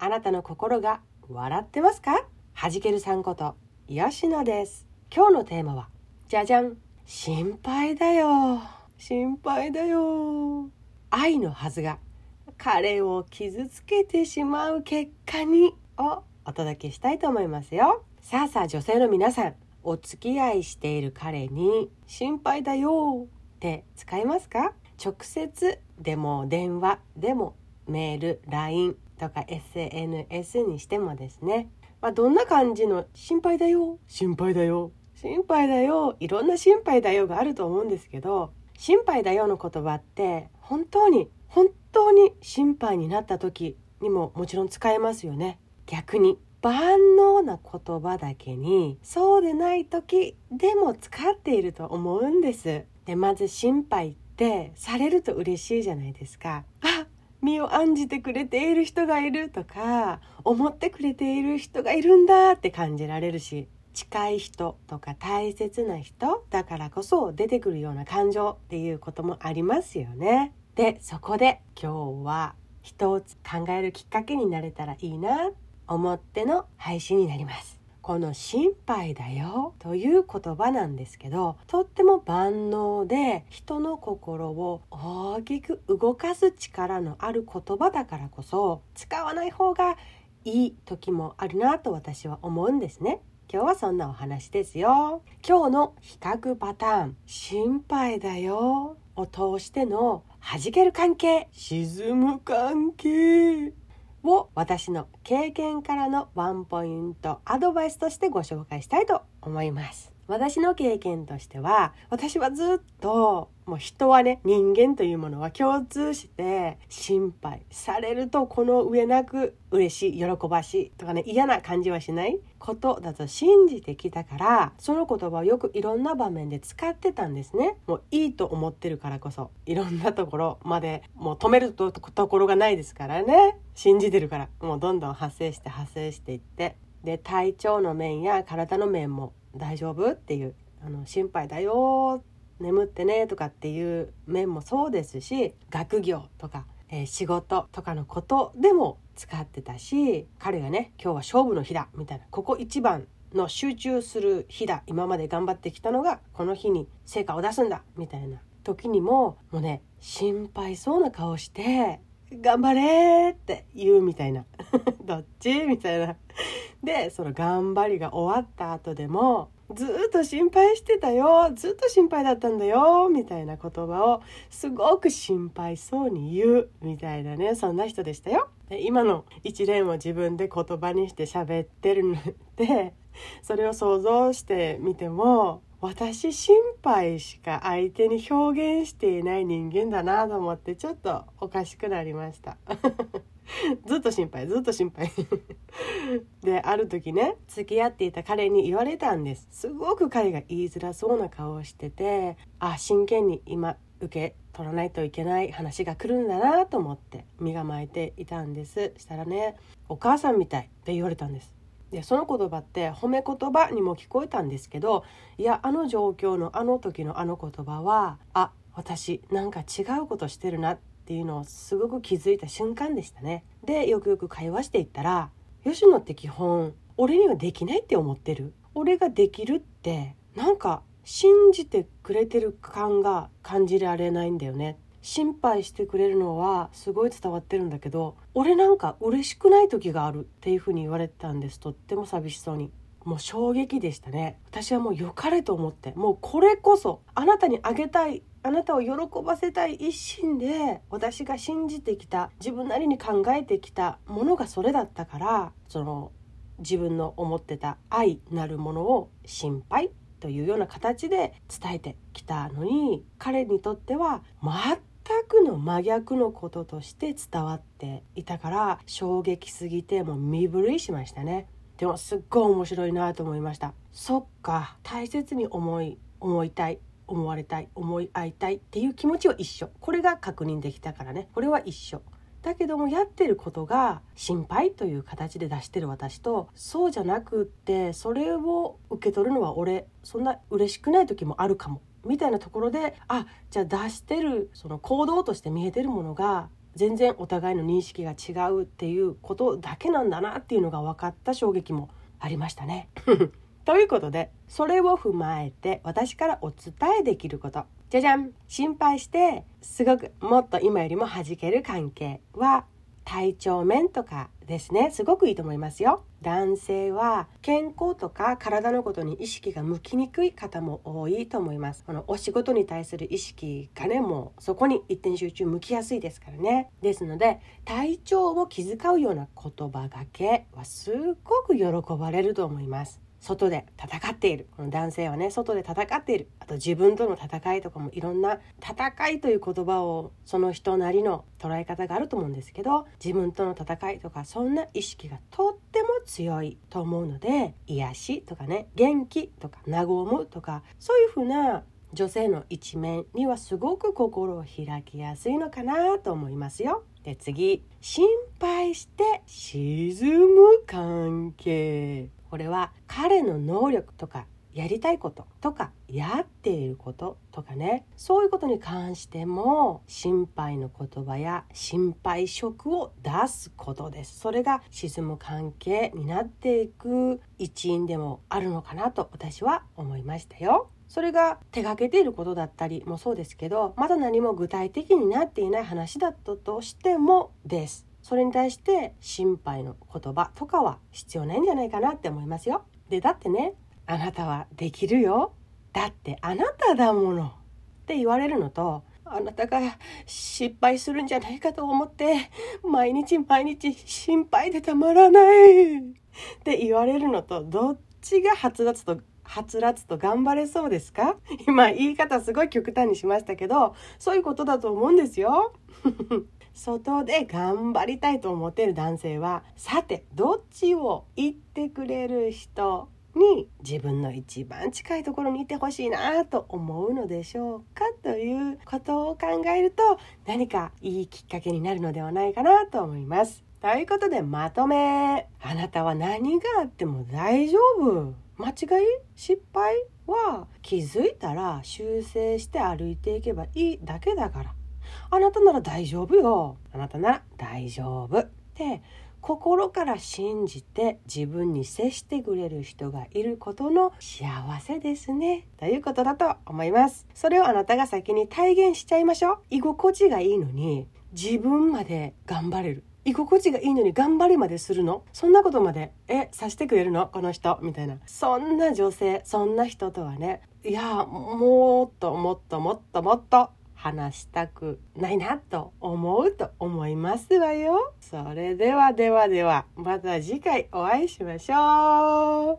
あなたの心が笑ってますか？はじけるさんこと吉野です。今日のテーマはじゃじゃん。心配だよ。心配だよ。愛のはずが彼を傷つけてしまう結果にをお届けしたいと思いますよ。さあさあ女性の皆さんお付き合いしている彼に心配だよ。って使いますか？直接でも電話でもメール LINE とか SNS にしてもですね、まあ、どんな感じの心配だよ心配だよ心配だよいろんな心配だよがあると思うんですけど心配だよの言葉って本当に本当に心配になった時にももちろん使えますよね。逆に万能な言葉だけにそうでない時でも使っていると思うんです。でまず心配ってされると嬉しいじゃないですか。身を案じてくれている人がいるとか思ってくれている人がいるんだって感じられるし近い人とか大切な人だからこそ出てくるような感情っていうこともありますよね。でそこで今日は人を考えるきっかけになれたらいいな思っての配信になります。この「心配だよ」という言葉なんですけどとっても万能で人の心を大きく動かす力のある言葉だからこそ使わない方がいい時もあるなと私は思うんですね。今日はそんなお話ですよ。今日の比較パターン「心配だよ」を通しての弾ける関係沈む関係を私の経験からのワンポイントアドバイスとしてご紹介したいと思います。私の経験としては私はずっともう人はね人間というものは共通して心配されるとこの上なく嬉しい喜ばしいとかね嫌な感じはしないことだと信じてきたからその言葉をよくいろんな場面で使ってたんですね。もういいと思ってるからこそいろんなところまでもう止めるところがないですからね。信じてるからもうどんどん発生して発生していって。で体調の面や体の面も大丈夫？っていうあの心配だよ眠ってねとかっていう面もそうですし学業とか、えー、仕事とかのことでも使ってたし彼がね今日は勝負の日だみたいなここ一番の集中する日だ今まで頑張ってきたのがこの日に成果を出すんだみたいな時にももうね心配そうな顔して頑張れって言うみたいな。どっち？みたいな。でその頑張りが終わった後でもずっと心配してたよずっと心配だったんだよみたいな言葉をすごく心配そうに言うみたいなねそんな人でしたよ。で今の一連を自分で言葉にして喋ってるのでそれを想像してみても私心配しか相手に表現していない人間だなと思ってちょっとおかしくなりました。ずっと心配ずっと心配。である時ね付き合っていた彼に言われたんです。すごく彼が言いづらそうな顔をしててあ真剣に今受け取らないといけない話が来るんだなと思って身構えていたんです。したらねお母さんみたいって言われたんです。でその言葉って褒め言葉にも聞こえたんですけどいやあの状況のあの時のあの言葉はあ私なんか違うことしてるなっていうのをすごく気づいた瞬間でしたね。でよくよく会話していったら吉野って基本俺にはできないって思ってる。俺ができるってなんか信じてくれてる感が感じられないんだよね。心配してくれるのはすごい伝わってるんだけど俺なんか嬉しくない時があるっていうふうに言われてたんですと。っても寂しそうに。もう衝撃でしたね。私はもう良かれと思って。もうこれこそあなたにあげたいあなたを喜ばせたい一心で私が信じてきた自分なりに考えてきたものがそれだったからその自分の思ってた愛なるものを心配というような形で伝えてきたのに彼にとっては全くの真逆のこととして伝わっていたから衝撃すぎてもう身震いしましたね。でもすっごい面白いなと思いました。そっか大切に思い思いたい。思われたい思い合いたいっていう気持ちは一緒。これが確認できたからね。これは一緒。だけどもやってることが心配という形で出してる私とそうじゃなくってそれを受け取るのは俺そんな嬉しくない時もあるかも。みたいなところであじゃあ出してるその行動として見えてるものが全然お互いの認識が違うっていうことだけなんだなっていうのが分かった衝撃もありましたね。ということでそれを踏まえて私からお伝えできること。じゃじゃん。心配してすごくもっと今よりも弾ける関係は体調面とかですね。すごくいいと思いますよ。男性は健康とか体のことに意識が向きにくい方も多いと思います。このお仕事に対する意識がねもうそこに一点集中向きやすいですからね。ですので体調を気遣うような言葉がけはすっごく喜ばれると思います。外で戦っている。この男性はね外で戦っている。あと自分との戦いとかもいろんな戦いという言葉をその人なりの捉え方があると思うんですけど自分との戦いとかそんな意識がとっても強いと思うので癒しとかね元気とか和むとかそういうふうな女性の一面にはすごく心を開きやすいのかなと思いますよ。で次。心配して沈む関係。これは彼の能力とかやりたいこととかやっていることとかね。そういうことに関しても心配の言葉や心配色を出すことです。それが沈む関係になっていく一因でもあるのかなと私は思いましたよ。それが手がけていることだったりもそうですけどまだ何も具体的になっていない話だったとしてもです。それに対して心配の言葉とかは必要ないんじゃないかなって思いますよ。でだってねあなたはできるよだってあなただものって言われるのとあなたが失敗するんじゃないかと思って毎日毎日心配でたまらないって言われるのとどっちがはつらつとはつらつと頑張れそうですか？今言い方すごい極端にしましたけどそういうことだと思うんですよ。外で頑張りたいと思っている男性はさてどっちを言ってくれる人に自分の一番近いところにいてほしいなと思うのでしょうかということを考えると何かいいきっかけになるのではないかなと思います。ということでまとめ。あなたは何があっても大丈夫？間違い？失敗？は気づいたら修正して歩いていけばいいだけだから。あなたなら大丈夫よ。あなたなら大丈夫。って心から信じて自分に接してくれる人がいることの幸せですね。ということだと思います。それをあなたが先に体現しちゃいましょう。居心地がいいのに自分まで頑張れる。居心地がいいのに頑張りまでするの？そんなことまでえさしてくれるの？この人？みたいな。そんな女性そんな人とはね。いやもっともっともっともっと話したくないなと思うと思いますわよ。それではではではまた次回お会いしましょう。